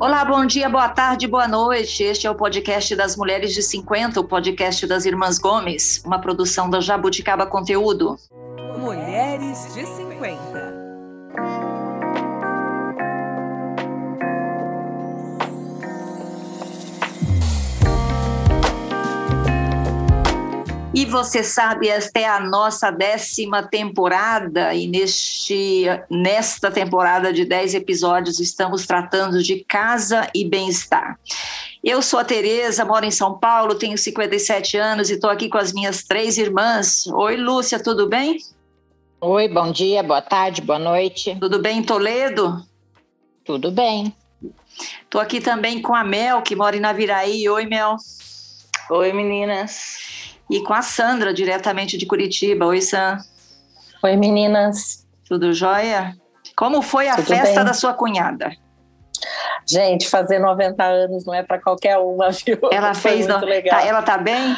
Olá, bom dia, boa tarde, boa noite. Este é o podcast das Mulheres de 50, o podcast das Irmãs Gomes, uma produção da Jabuticaba Conteúdo. Mulheres de 50. Você sabe, esta é a nossa décima temporada, e neste, nesta temporada de dez episódios estamos tratando de casa e bem-estar. Eu sou a Tereza, moro em São Paulo, tenho 57 anos e estou aqui com as minhas três irmãs. Oi, Lúcia, tudo bem? Oi, bom dia, boa tarde, boa noite. Tudo bem em Toledo? Tudo bem. Estou aqui também com a Mel, que mora em Naviraí. Oi, Mel. Oi, meninas e com a Sandra, diretamente de Curitiba. Oi, Sam. Oi, meninas. Tudo jóia? Como foi a Tudo festa bem? da sua cunhada? Gente, fazer 90 anos não é para qualquer uma, viu? Ela fez. Muito no... legal. Tá, ela tá bem?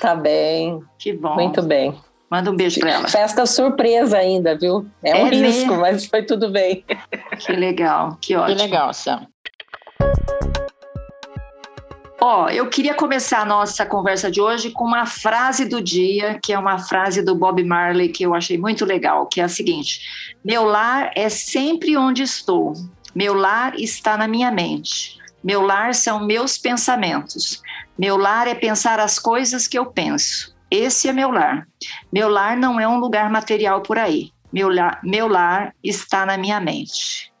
Tá bem. Que bom. Muito bem. Manda um beijo para ela. Festa surpresa ainda, viu? É um é risco, mesmo? mas foi tudo bem. Que legal, que ótimo. Que legal, Sam. Ó, oh, eu queria começar a nossa conversa de hoje com uma frase do dia, que é uma frase do Bob Marley que eu achei muito legal, que é a seguinte: Meu lar é sempre onde estou. Meu lar está na minha mente. Meu lar são meus pensamentos. Meu lar é pensar as coisas que eu penso. Esse é meu lar. Meu lar não é um lugar material por aí. Meu lar, meu lar está na minha mente.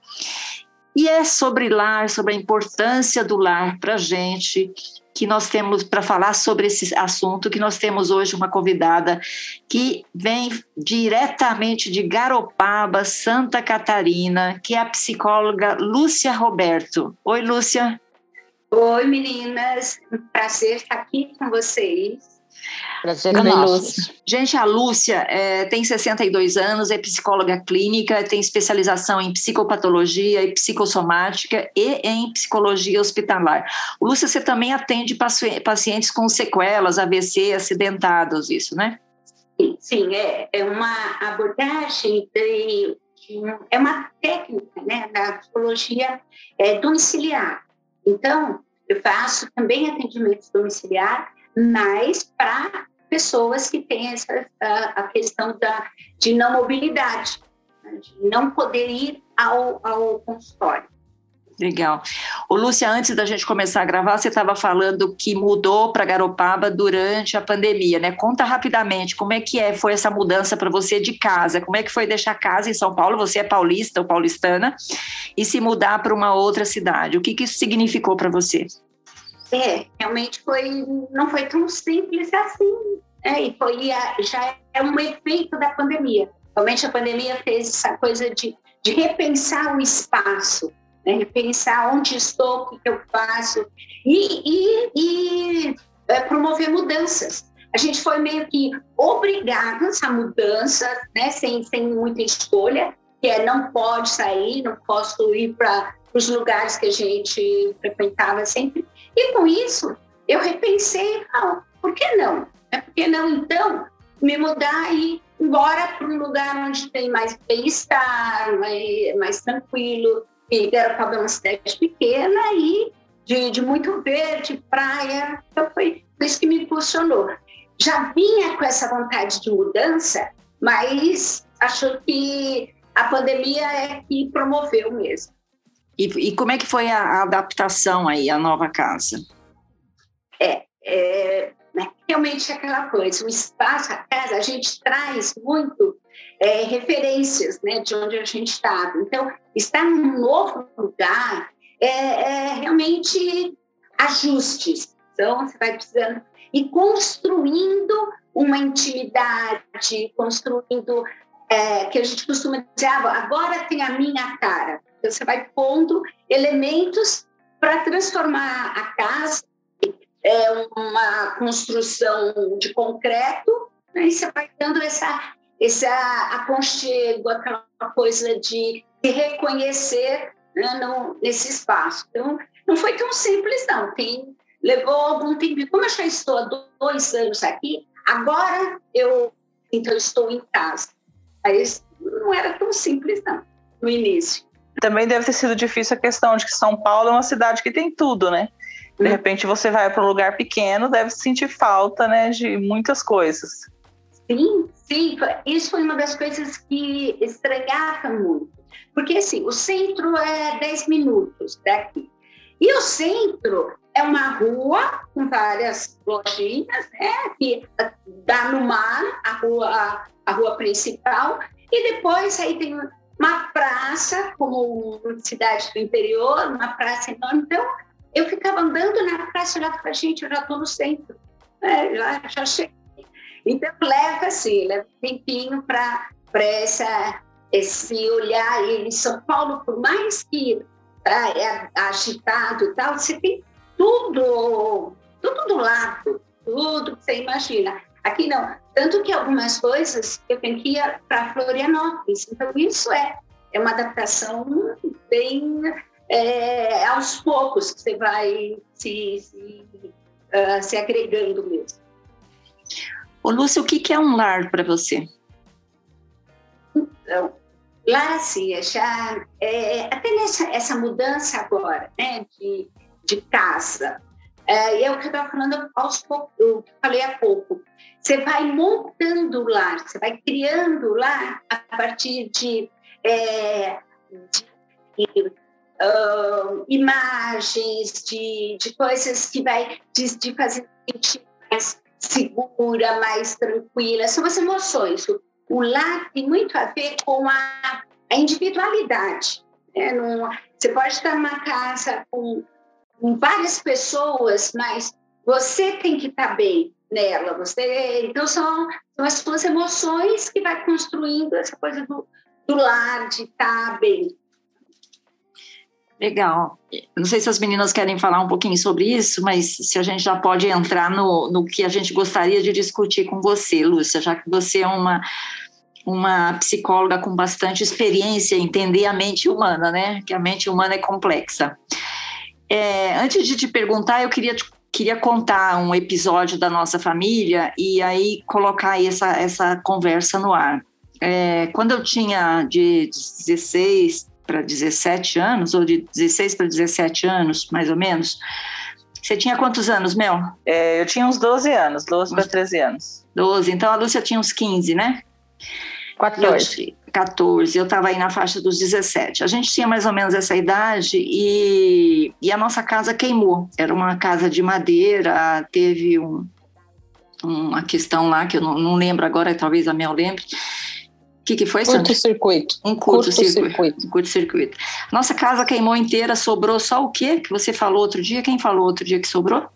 E é sobre lar, sobre a importância do lar para a gente, que nós temos para falar sobre esse assunto, que nós temos hoje uma convidada que vem diretamente de Garopaba, Santa Catarina, que é a psicóloga Lúcia Roberto. Oi, Lúcia. Oi, meninas. Prazer estar aqui com vocês. Prazer é nosso. Gente, a Lúcia é, tem 62 anos, é psicóloga clínica, tem especialização em psicopatologia e psicossomática e em psicologia hospitalar. Lúcia, você também atende pacientes com sequelas, AVC, acidentados, isso, né? Sim, é, é uma abordagem de, de, é uma técnica né, da psicologia é, domiciliar. Então, eu faço também atendimentos domiciliar mas para pessoas que têm essa, a, questão da, de não mobilidade, né, de não poder ir ao, ao consultório. Legal. O Lúcia, antes da gente começar a gravar, você estava falando que mudou para Garopaba durante a pandemia, né? Conta rapidamente como é que é, foi essa mudança para você de casa, como é que foi deixar casa em São Paulo, você é paulista ou paulistana, e se mudar para uma outra cidade. O que, que isso significou para você? É, realmente foi, não foi tão simples assim. É, e foi, já é um efeito da pandemia. Realmente a pandemia fez essa coisa de, de repensar o espaço, né? repensar onde estou, o que eu faço, e, e, e é, promover mudanças. A gente foi meio que obrigados a mudança, né? sem, sem muita escolha, que é não pode sair, não posso ir para os lugares que a gente frequentava sempre. E com isso, eu repensei, ah, por que não? É por que não, então, me mudar e ir embora para um lugar onde tem mais bem-estar, mais, mais tranquilo, e Garopaba é uma cidade pequena e de, de muito verde, praia, então foi isso que me impulsionou. Já vinha com essa vontade de mudança, mas acho que a pandemia é que promoveu mesmo. E, e como é que foi a, a, adaptação aí, à nova casa? É, é né, realmente aquela coisa, o espaço, a casa, a gente traz muito é, referências né, de onde a gente estava. Então, estar num novo lugar é, é realmente ajustes. Então, você vai precisando e construindo uma intimidade, construindo, é, que a gente costuma dizer, ah, agora tem a minha cara. Você vai pondo elementos para transformar a casa é uma construção de concreto, né? e você vai dando essa, esse aconchego, aquela coisa de reconhecer né, nesse espaço. Então, não foi tão simples, não. Tem, levou algum tempo. Como eu já estou há dois anos aqui, agora eu então estou em casa. Mas não era tão simples, não, no início. Também deve ter sido difícil a questão de que São Paulo é uma cidade que tem tudo, né? De repente você vai para um lugar pequeno, deve sentir falta, né, de muitas coisas. Sim, sim, isso foi uma das coisas que estranhava muito. Porque, assim, o centro é 10 minutos daqui. E o centro é uma rua com várias lojinhas, né, que dá no mar, a rua, a rua principal, e depois aí tem uma praça, como cidade do interior, uma praça enorme. Então, eu ficava andando na praça e olhava para gente, eu já estou no centro, é, já, já cheguei. Então, leva assim, leva um tempinho para esse olhar. E em São Paulo, por mais que tá, é agitado e tal, você tem tudo, tudo do lado, tudo que você imagina. Aqui não. Tanto que algumas coisas eu tenho que ir para Florianópolis. Então, isso é, é uma adaptação bem é, aos poucos que você vai se, se, uh, se agregando mesmo. Ô, Lúcia, o que, que é um lar para você? Então, lá, assim, já, é, até nessa essa mudança agora, né, de, de casa, é, é o que eu estava falando aos poucos, eu falei há pouco. Você vai montando o lar, você vai criando o lar a partir de, é, de uh, imagens, de, de coisas que vai de, de fazer sentir mais segura, mais tranquila. São as emoções. O lar tem muito a ver com a, a individualidade. Né? Num, você pode estar numa casa com, com várias pessoas, mas você tem que estar bem nela. Você, então são, são as suas emoções que vai construindo essa coisa do, do lar, de estar bem. Legal. Não sei se as meninas querem falar um pouquinho sobre isso, mas se a gente já pode entrar no, no que a gente gostaria de discutir com você, Lúcia, já que você é uma, uma psicóloga com bastante experiência em entender a mente humana, né? Que a mente humana é complexa. É, antes de te perguntar, eu queria te queria contar um episódio da nossa família e aí colocar essa, essa conversa no ar. É, quando eu tinha de 16 para 17 anos, ou de 16 para 17 anos, mais ou menos. Você tinha quantos anos, Mel? É, eu tinha uns 12 anos, 12 para 13 anos. 12, então a Lúcia tinha uns 15, né? 14. Eu, 14, eu estava aí na faixa dos 17. A gente tinha mais ou menos essa idade e, e a nossa casa queimou. Era uma casa de madeira, teve um, uma questão lá que eu não, não lembro agora, talvez a Mel lembre, o que, que foi, Curto-circuito. Um curto-circuito. Curto um curto-circuito. Nossa casa queimou inteira, sobrou só o quê que você falou outro dia? Quem falou outro dia que sobrou?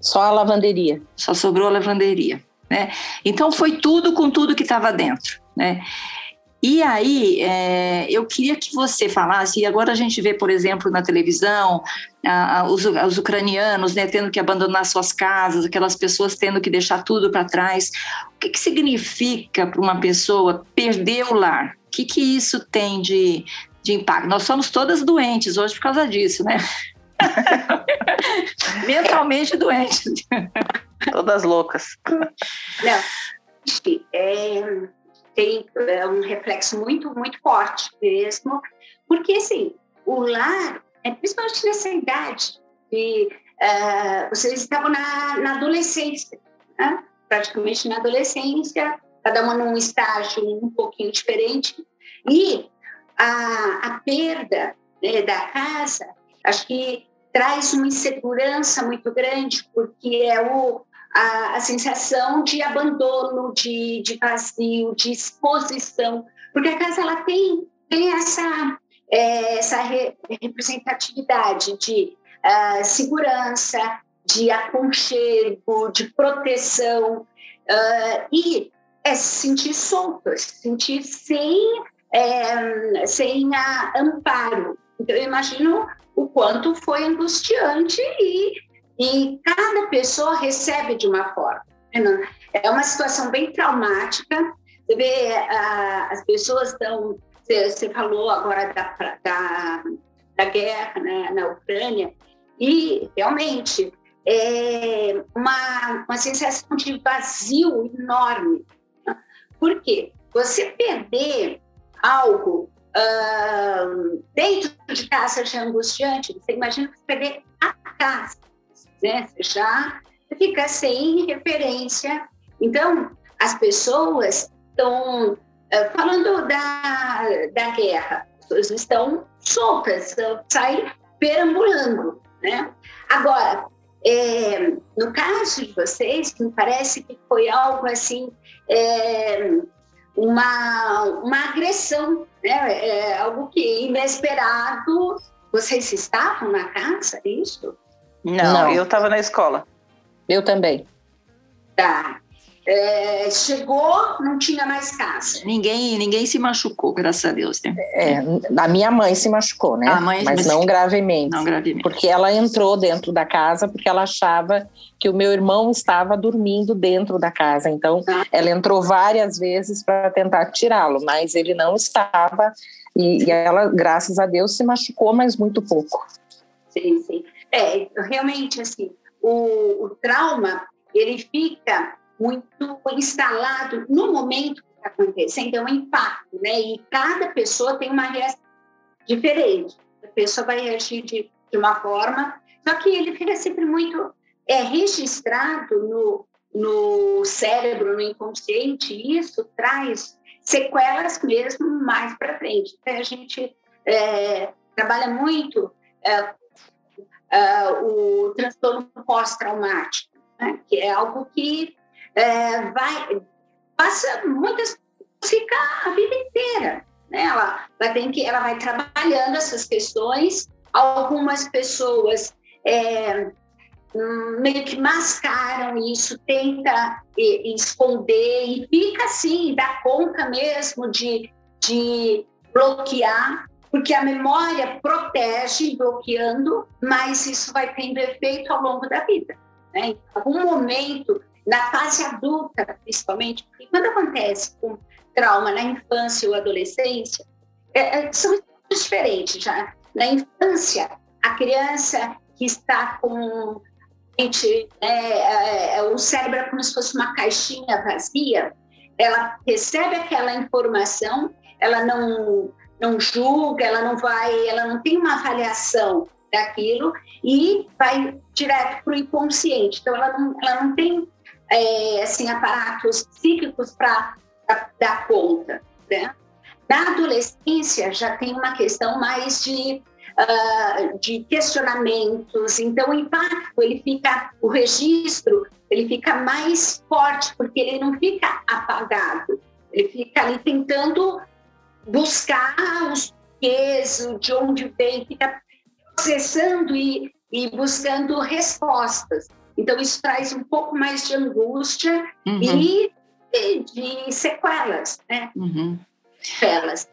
Só a lavanderia. Só sobrou a lavanderia. Né? Então foi tudo com tudo que estava dentro. Né? E aí, é, eu queria que você falasse, e agora a gente vê, por exemplo, na televisão, a, a, os, os, ucranianos né, tendo que abandonar suas casas, aquelas pessoas tendo que deixar tudo para trás. O que, que significa para uma pessoa perder o lar? O que, que isso tem de, de impacto? Nós somos todas doentes hoje por causa disso, né? Mentalmente doentes. Todas loucas. Não, é, tem é, um reflexo muito, muito forte mesmo, porque, assim, o lar, é, principalmente nessa idade, que uh, vocês estavam na, na adolescência, né? praticamente na adolescência, cada uma num estágio um pouquinho diferente, e a, a perda né, da casa, acho que traz uma insegurança muito grande, porque é o, a, a sensação de abandono, de, de vazio, de exposição, porque a casa ela tem, tem essa, é, essa re, representatividade de uh, segurança, de aconchego, de proteção, uh, e é se sentir solto, é se sentir sem, é, sem a, amparo. Então, eu imagino o quanto foi angustiante e e cada pessoa recebe de uma forma. Né? É uma situação bem traumática. Você vê, as pessoas estão. Você, falou agora da, da, da guerra né, na Ucrânia, e realmente é uma, uma sensação de vazio enorme. Por quê? Você perder algo uh, dentro de casa já é angustiante, você imagina você perder a casa, né? Já fica sem referência. Então, as pessoas estão uh, falando da, da guerra, as pessoas estão soltas, saem perambulando, né? Agora, é, no caso de vocês, me parece que foi algo assim, é, uma, uma agressão, né? É, algo que inesperado. Vocês estavam na casa, é isso? Não, Não. eu estava na escola. Eu também. Tá. É, chegou, não tinha mais casa. Ninguém, ninguém se machucou, graças a Deus. Né? É, a minha mãe se machucou, né? Mãe, mas, mas não gravemente. Não gravemente. Porque ela entrou dentro da casa porque ela achava que o meu irmão estava dormindo dentro da casa. Então, ah. ela entrou várias vezes para tentar tirá-lo, mas ele não estava. E, e ela, graças a Deus, se machucou, mas muito pouco. Sim, sim. É, realmente, assim, o, o trauma, ele fica muito instalado no momento que está acontecendo, é um impacto, né? E cada pessoa tem uma reação diferente. A pessoa vai reagir de, de uma forma, só que ele fica sempre muito é, registrado no, no cérebro, no inconsciente, e isso traz sequelas mesmo mais para frente. Então, a gente é, trabalha muito é, é, o transtorno pós-traumático, né? que é algo que é, vai, passa muitas fica a vida inteira. Né? Ela, vai ter que, ela vai trabalhando essas questões. Algumas pessoas é, meio que mascaram isso, tenta esconder e fica assim, dá conta mesmo de, de bloquear, porque a memória protege bloqueando, mas isso vai tendo efeito ao longo da vida. Né? Em algum momento na fase adulta, principalmente, quando acontece com trauma na infância ou adolescência, é, é, são diferentes já. Na infância, a criança que está com gente, é, é, é, o cérebro é como se fosse uma caixinha vazia, ela recebe aquela informação, ela não não julga, ela não vai, ela não tem uma avaliação daquilo e vai direto para o inconsciente. Então ela não, ela não tem é, assim, aparatos psíquicos para dar conta. Né? Na adolescência já tem uma questão mais de, uh, de questionamentos, então o impacto, ele fica, o registro, ele fica mais forte, porque ele não fica apagado, ele fica ali tentando buscar os porquês, de onde vem, fica processando e, e buscando respostas. Então, isso traz um pouco mais de angústia uhum. e de sequelas, né? Uhum. Sequelas.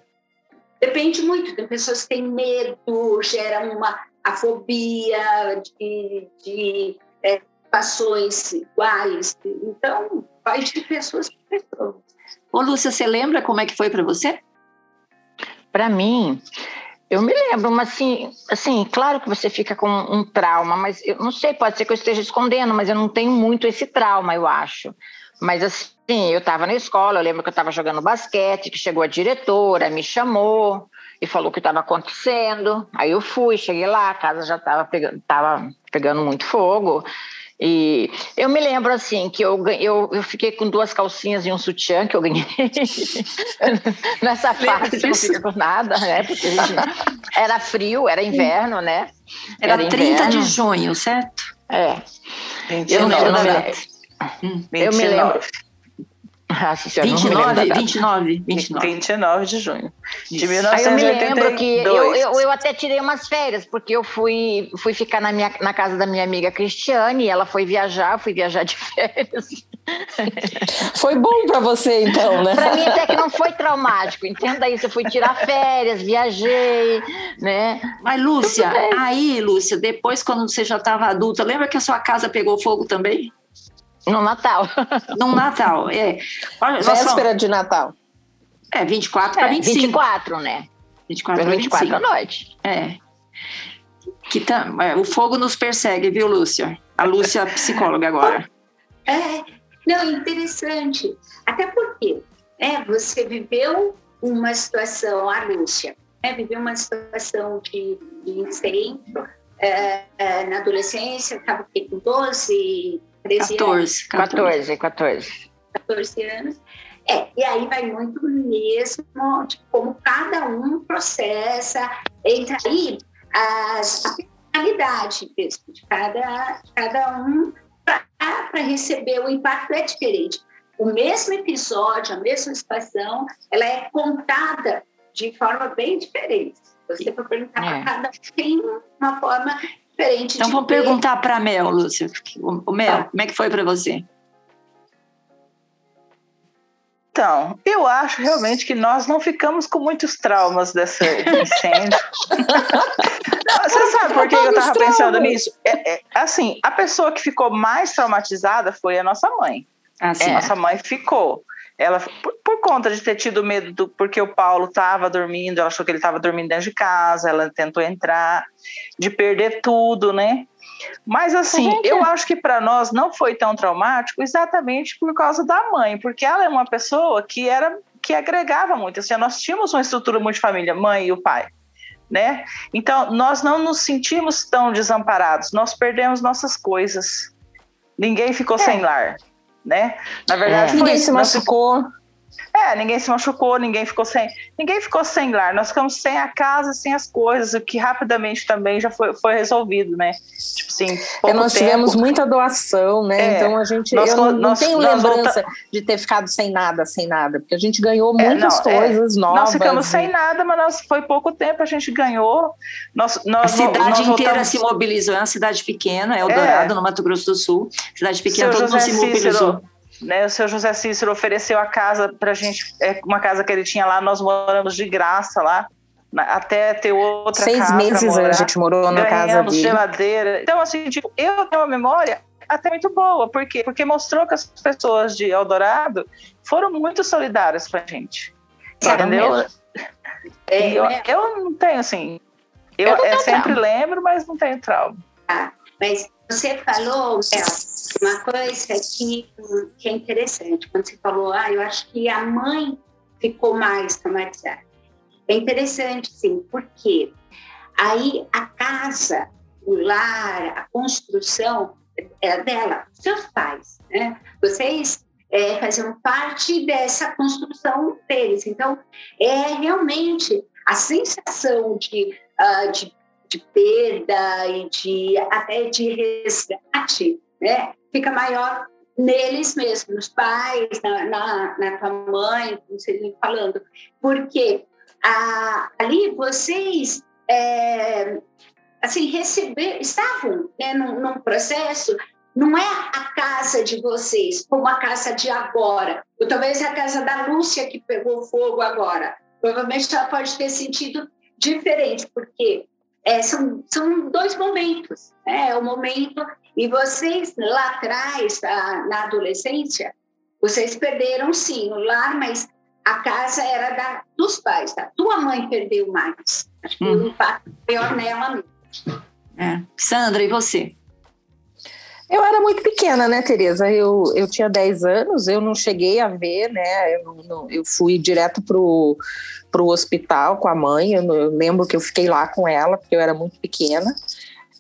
Depende muito, tem pessoas que têm medo, gera uma a fobia de, de é, situações iguais. Então, vai de pessoas para pessoas. Ô, Lúcia, você lembra como é que foi para você? Para mim, eu me lembro, mas assim, assim, claro que você fica com um trauma, mas eu não sei, pode ser que eu esteja escondendo, mas eu não tenho muito esse trauma, eu acho. Mas assim, eu estava na escola, eu lembro que eu estava jogando basquete, que chegou a diretora, me chamou e falou o que estava acontecendo. Aí eu fui, cheguei lá, a casa já estava pegando, tava pegando muito fogo. E eu me lembro assim que eu, eu, eu fiquei com duas calcinhas e um sutiã que eu ganhei nessa fase, não fica com nada, né? Porque era frio, era inverno, né? Era, era 30 inverno. de junho, certo? É. 29, eu, eu, não me, eu me lembro. Ah, senhora, 29, 29, 29. 29 de junho de 1982. Aí eu me lembro que eu, eu, eu, até tirei umas férias, porque eu fui, fui ficar na, minha, na casa da minha amiga Cristiane, e ela foi viajar, fui viajar de férias. Foi bom para você, então, né? Para mim até que não foi traumático, entenda isso, eu fui tirar férias, viajei, né? Mas, Lúcia, aí, Lúcia, depois quando você já estava adulta, lembra que a sua casa pegou fogo também? No Natal. No Natal, é. Olha, Véspera de Natal. É, 24 para é, 25. 24, né? 24 para 24 à noite. É. Que tá, é, o fogo nos persegue, viu, Lúcia? A Lúcia é psicóloga agora. É, não, interessante. Até porque é, você viveu uma situação, a Lúcia, né, viveu uma situação de, de incêndio é, é, na adolescência, estava com 12, 13 14, anos. 14, 14. 14 anos. É, e aí vai muito mesmo de como cada um processa, entra aí as, a personalidade mesmo de cada, de cada um para receber o impacto é diferente. O mesmo episódio, a mesma situação, ela é contada de forma bem diferente. Você for perguntar É. para cada um, tem uma forma diferente. Então de vamos ver. perguntar para a Mel, Lúcia. O Mel, como é que foi para você? Então, eu acho realmente que nós não ficamos com muitos traumas desse incêndio. Você sabe por que eu estava pensando nisso? É, é, assim, a pessoa que ficou mais traumatizada foi a nossa mãe. Ah, sim. É. Nossa mãe ficou. Ela, por, por conta de ter tido medo do, porque o Paulo estava dormindo, ela achou que ele estava dormindo dentro de casa, ela tentou entrar, de perder tudo, né? Mas assim, Gente, eu acho que para nós não foi tão traumático exatamente por causa da mãe, porque ela é uma pessoa que era que agregava muito. Assim, nós tínhamos uma estrutura muito de família, mãe e o pai, né? Então nós não nos sentimos tão desamparados. Nós perdemos nossas coisas. Ninguém ficou sem lar, né? Na verdade, É. foi Ninguém isso. se Nós machucou. É, ninguém se machucou, ninguém ficou sem, ninguém ficou sem lar. Nós ficamos sem a casa, sem as coisas, o que rapidamente também já foi, foi resolvido, né? Tipo assim, É, nós tempo. tivemos muita doação, né? É. Então a gente. Nós eu não, co- não nós- tenho nós lembrança de ter ficado sem nada, sem nada, porque a gente ganhou É, muitas não, é. coisas novas. Nós ficamos e- sem nada, mas nós, foi pouco tempo, a gente ganhou. Nós, A nós, cidade nós inteira voltamos- se mobilizou. É uma cidade pequena, é Eldorado, no Mato Grosso do Sul. Cidade pequena, Seu todo mundo José se mobilizou. Cícero, né, o seu José Cícero ofereceu a casa pra gente, é, uma casa que ele tinha lá, nós moramos de graça lá, até ter outra Seis casa pra meses morar. a gente morou na casa dele. geladeira. Então, assim, tipo, eu tenho uma memória até muito boa. Por quê? Porque mostrou que as pessoas de Eldorado foram muito solidárias com a gente. Entendeu? É, eu, né? eu não tenho, assim... Eu, Eu não é, tenho sempre trauma. lembro, mas não tenho trauma. Mas você falou, Bel, uma coisa que, que é interessante. Quando você falou, ah, eu acho que a mãe ficou mais traumatizada. É interessante, sim, porque aí a casa, o lar, a construção é dela, seus pais, né? Vocês é, faziam parte dessa construção deles. Então, é realmente a sensação de, ah, de de perda e de até de resgate, né, fica maior neles mesmos, nos pais, na, na, na tua mãe, como você vem falando, porque a, ali vocês é, assim receber estavam né, num, num processo não é a casa de vocês como a casa de agora, ou talvez a casa da Lúcia que pegou fogo agora. Provavelmente ela pode ter sentido diferente, porque é, são, são dois momentos. Né? É o momento. E vocês, lá atrás, a- na adolescência, vocês perderam sim o lar, mas a casa era da, dos pais. Da tua mãe perdeu mais. Acho que Hum. o impacto maior nela mesmo. É. Sandra, e você? Eu era muito pequena, né, Tereza? Eu, eu tinha 10 anos, eu não cheguei a ver, né? Eu, não- eu fui direto pro, pro hospital com a mãe. Eu, eu lembro que eu fiquei lá com ela, porque eu era muito pequena.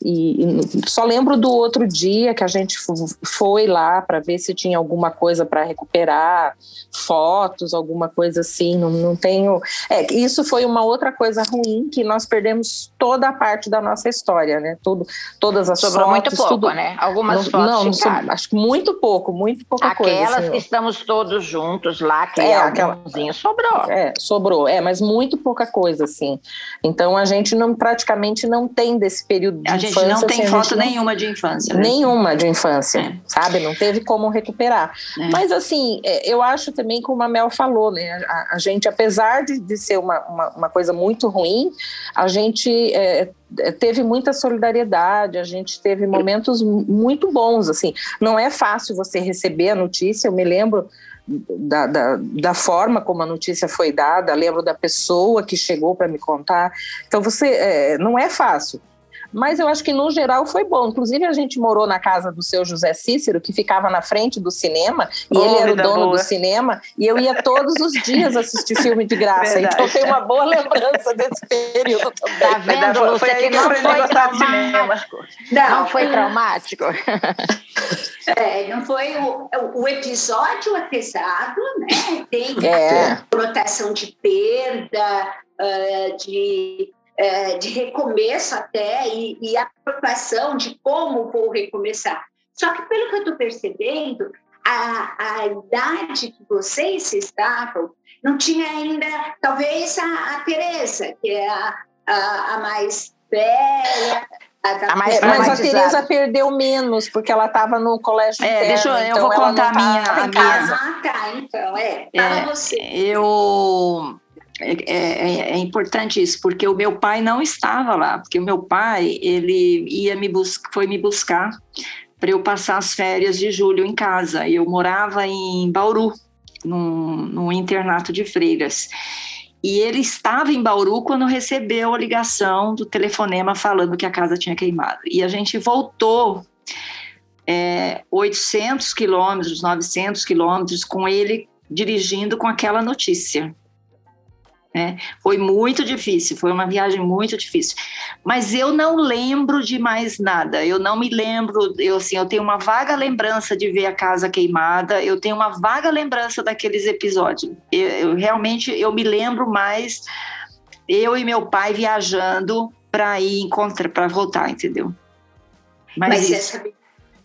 E, e só lembro do outro dia que a gente fo- foi lá para ver se tinha alguma coisa para recuperar, fotos, alguma coisa assim. Não, não tenho. É, isso foi uma outra coisa ruim que nós perdemos toda a parte da nossa história, né? Tudo, todas as Sobrou muito fotos, pouco, tudo. né? Algumas Não, fotos não, não sobrou- acho que muito pouco, muito pouca Aquelas coisa. assim, que estamos todos juntos lá, que É, aquela- sobrou. É, sobrou, é, mas muito pouca coisa, assim. Então a gente não praticamente não tem desse período de A gente infância. não tem assim, foto não- nenhuma de infância. Né? Nenhuma de infância, É. sabe? Não teve como recuperar. É. Mas assim, é, eu acho também, como a Mel falou, né? A, a gente, apesar de, de ser uma, uma, uma coisa muito ruim, a gente é, é, teve muita solidariedade, a gente teve momentos mu- muito bons, assim. Não é fácil você receber a notícia, eu me lembro da, da, da forma como a notícia foi dada, lembro da pessoa que chegou para me contar. Então você é, não é fácil. Mas eu acho que no geral foi bom. Inclusive, a gente morou na casa do seu José Cícero, que ficava na frente do cinema, e Oh, ele era o dono boa. do cinema, e eu ia todos os dias assistir filme de graça. Verdade. Então eu tenho uma boa lembrança desse período também. Tá vendo, foi aí que não aprendi a foi gostar de cinema. traumático. Não, Não foi traumático? É, não foi o, o episódio é pesado, né? Tem É. conotação de perda, ah, de, eh, de recomeço até, e, e a preocupação de como vou recomeçar. Só que, pelo que eu estou percebendo, a, a idade que vocês estavam não tinha ainda, talvez, a, a Tereza, que é a, a, a mais velha. A, É, mas a. Tereza perdeu menos, porque ela estava no colégio É, interno, deixa eu- eu então vou ela contar a minha- a minha-. Ah, tá, então, é. É, Fala você. Eu é, é- é importante isso, porque o meu pai não estava lá, porque o meu pai ele ia me bus foi me buscar para eu passar as férias de julho em casa. Eu morava em Bauru, num internato de freiras. E ele estava em Bauru quando recebeu a ligação do telefonema falando que a casa tinha queimado. E a gente voltou é, 800 quilômetros, 900 quilômetros com ele dirigindo com aquela notícia. Né? Foi muito difícil, foi uma viagem muito difícil. Mas eu não lembro de mais nada. Eu não me lembro, eu assim, eu tenho uma vaga lembrança de ver a casa queimada. Eu tenho uma vaga lembrança daqueles episódios. Eu, eu realmente eu me lembro mais eu e meu pai viajando para ir encontrar, para voltar, entendeu? Mas, Mas isso. essa,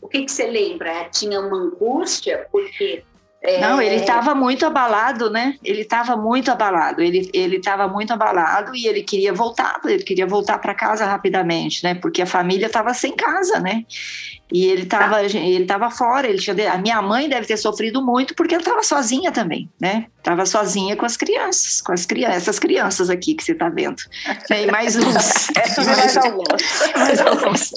o que, que você lembra? Tinha uma angústia, porque. É, Não, ele estava muito abalado, né? Ele estava muito abalado. Ele ele estava muito abalado e ele queria voltar. Ele queria voltar para casa rapidamente, né? Porque a família estava sem casa, né? E ele estava ele estava fora. Ele tinha a minha mãe deve ter sofrido muito porque ela estava sozinha também, né? Estava sozinha com as crianças, com as crianças, essas crianças aqui que você está vendo. Né? E mais uns, mais algumas. mais alguns.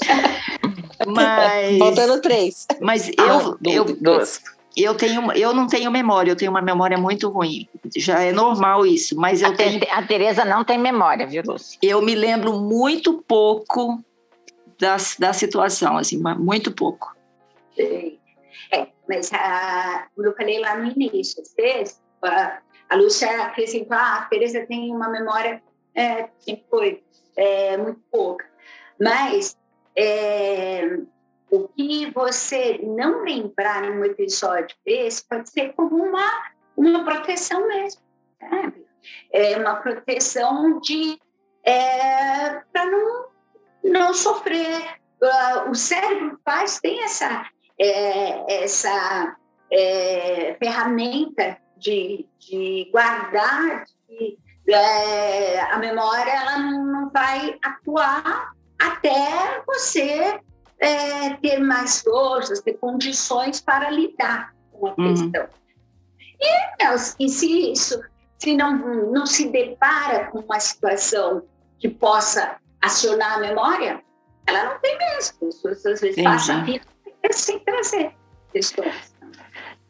Mas, Faltando três. mas Ah, eu, du- eu, duas. Eu tenho, eu não tenho memória, eu tenho uma memória muito ruim. Já é normal isso, mas eu A, tenho, Te- a Tereza não tem memória, viu, Lúcia? eu me lembro muito pouco da, da situação, assim, muito pouco. É, mas a, como eu falei lá no início, a, a Lúcia acrescentou, ah, a Tereza tem uma memória, é, sempre foi, é, muito pouca. Mas é, o que você não lembrar num episódio desse pode ser como uma, uma proteção mesmo, sabe? É uma proteção de para não, não sofrer. Ah, o cérebro faz, tem essa, é, essa é, ferramenta de, de guardar, de, é, a memória ela não vai atuar até você é, ter mais forças, ter condições para lidar com a Uhum. questão. E, é, e se isso se não, não se depara com uma situação que possa acionar a memória, ela não tem mesmo. As pessoas às vezes Entendi. passam a vida sem trazer questões.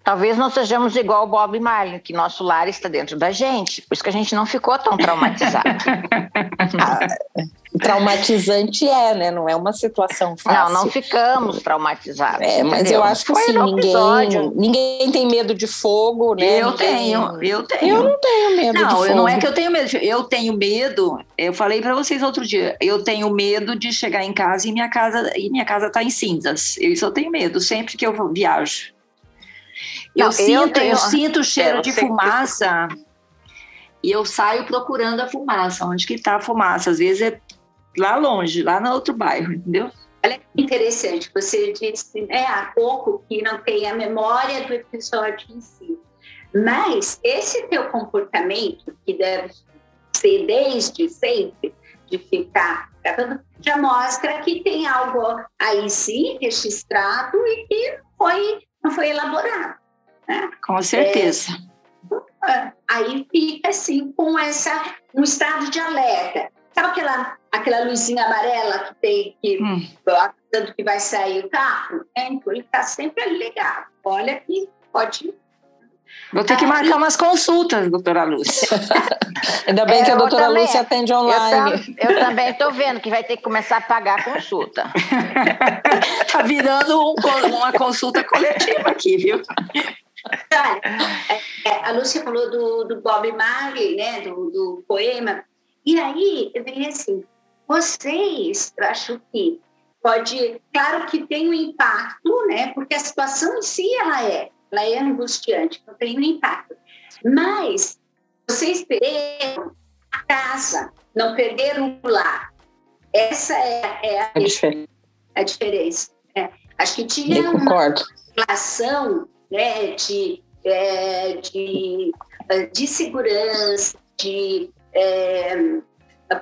Talvez não sejamos igual o Bob Marley, que nosso lar está dentro da gente, por isso que a gente não ficou tão traumatizado. Traumatizante é, né? Não é uma situação fácil. não, não ficamos traumatizados. É, mas entendeu? eu acho que assim, ninguém, episódio. ninguém tem medo de fogo, né? eu Ninguém- tenho, eu tenho. Eu não tenho medo de Não, fogo. não é que eu tenho medo. Eu tenho medo. Eu falei para vocês outro dia. Eu tenho medo de chegar em casa e minha casa e minha casa tá em cinzas. Isso eu tenho medo sempre que eu viajo. Eu Não, eu sinto, eu, tenho- sinto o cheiro É, de você- fumaça e eu saio procurando a fumaça. Onde que tá a fumaça? Às vezes é lá longe, lá no outro bairro, entendeu? Olha que interessante, você disse né, há pouco que não tem a memória do episódio em si. Mas esse teu comportamento, que deve ser desde sempre, de ficar gravando, já mostra que tem algo aí sim registrado e que foi, não foi elaborado. Com certeza. Ah, Aí fica assim com essa um estado de alerta. Sabe aquela, aquela luzinha amarela que tem que Hum. tanto que vai sair o carro? Então ele está sempre ali ligado. Olha que pode. Vou ter que marcar umas consultas, doutora Lúcia. Ainda bem É, que a eu doutora também. Lúcia atende Eu, online. tam- eu também estou vendo que vai ter que começar a pagar a consulta. Tá virando um uma consulta coletiva aqui, viu? Olha, é, é, a Lúcia falou do, do Bob Marley, né, do, do poema, e aí eu assim, vocês, eu acho que pode, claro que tem um impacto, né, porque a situação em si ela é, ela é angustiante, então tem um impacto, mas vocês perderam a casa, não perderam o lar, essa é, é a, É diferente. a diferença. né? Acho que tinha Eu uma concordo. relação né, de, é, de, de segurança, de é,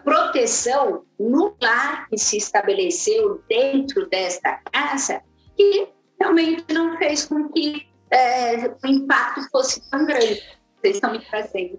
proteção no lar que se estabeleceu dentro desta casa, que realmente não fez com que é, o impacto fosse tão grande. Vocês estão me trazendo.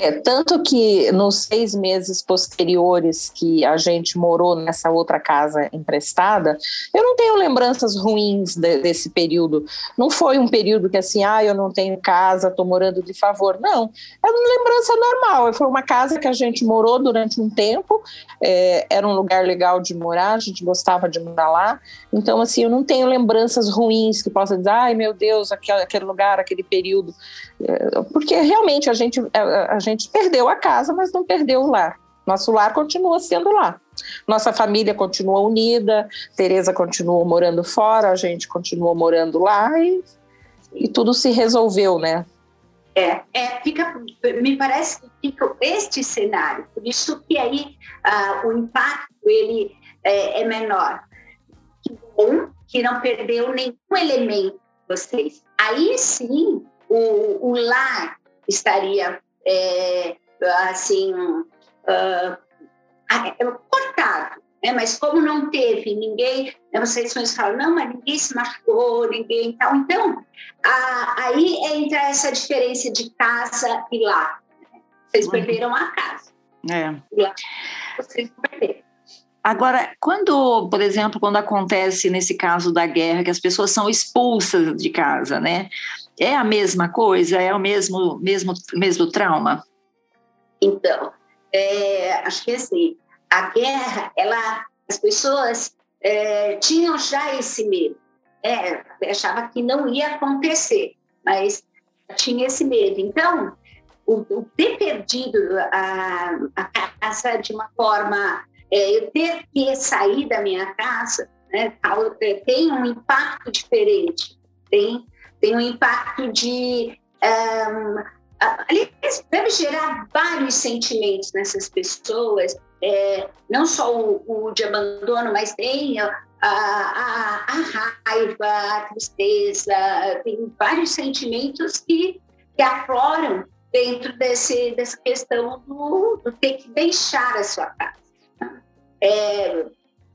É, tanto que nos seis meses posteriores que a gente morou nessa outra casa emprestada, eu não tenho lembranças ruins de- desse período. Não foi um período que assim, ah, eu não tenho casa, estou morando de favor. Não, é uma lembrança normal. Foi uma casa que a gente morou durante um tempo, é, era um lugar legal de morar, a gente gostava de morar lá. Então, assim, eu não tenho lembranças ruins que possa dizer, ai meu Deus, aquele, aquele lugar, aquele período. É, Porque realmente a gente, a, a gente perdeu a casa, mas não perdeu o lar. Nosso lar continua sendo lá. Nossa família continua unida, Tereza continuou morando fora, a gente continuou morando lá e, e tudo se resolveu, né? É, é, fica, me parece que fica este cenário, por isso que aí ah, o impacto ele é, é menor. Que bom que não perdeu nenhum elemento vocês. Aí sim o, o lar estaria é, assim é, cortado. Né? Mas como não teve ninguém, né, vocês vão falar, não, mas ninguém se machucou, ninguém tal. Então, ah, aí entra essa diferença de casa e lá. Vocês Uhum. perderam a casa, É. vocês perderam. Agora, quando, por exemplo, quando acontece nesse caso da guerra, que as pessoas são expulsas de casa, né? É a mesma coisa? É o mesmo, mesmo, mesmo trauma? Então, é, acho que assim, a guerra, ela, as pessoas é, tinham já esse medo. É, achava que não ia acontecer, mas tinha esse medo. Então, o, o ter perdido a, a casa de uma forma, é, eu ter que sair da minha casa, né, é, tem um impacto diferente. Tem, tem um impacto de um, aliás, deve gerar vários sentimentos nessas pessoas, é, não só o, o, de abandono, mas tem a, a, a, raiva, a tristeza, tem vários sentimentos que, que afloram dentro desse, dessa questão do, do ter que deixar a sua casa. É,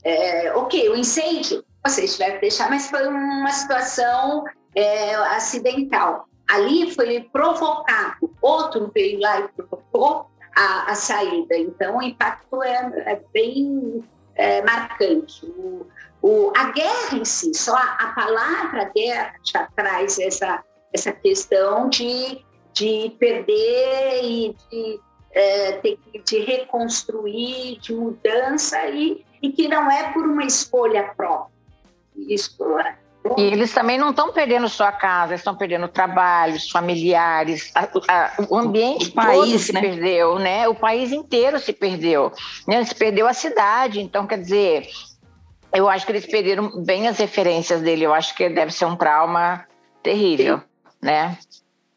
é, ok, o incêndio, vocês tiveram que deixar, mas foi uma situação é, acidental ali foi provocado, outro veio lá e provocou a, a saída. Então, o impacto é, é bem é, marcante. O, o, a guerra em si, só a, a, palavra guerra já traz essa, essa questão de, de perder e de é, ter que de reconstruir, de mudança, e, e que não é por uma escolha própria. Isso é e eles também não estão perdendo só a casa, estão perdendo trabalhos, familiares, a, a, o ambiente o país, se né? perdeu, né? O país inteiro se perdeu, né? Se perdeu a cidade, então quer dizer, eu acho que eles perderam bem as referências dele. Eu acho que deve ser um trauma terrível, sim. né?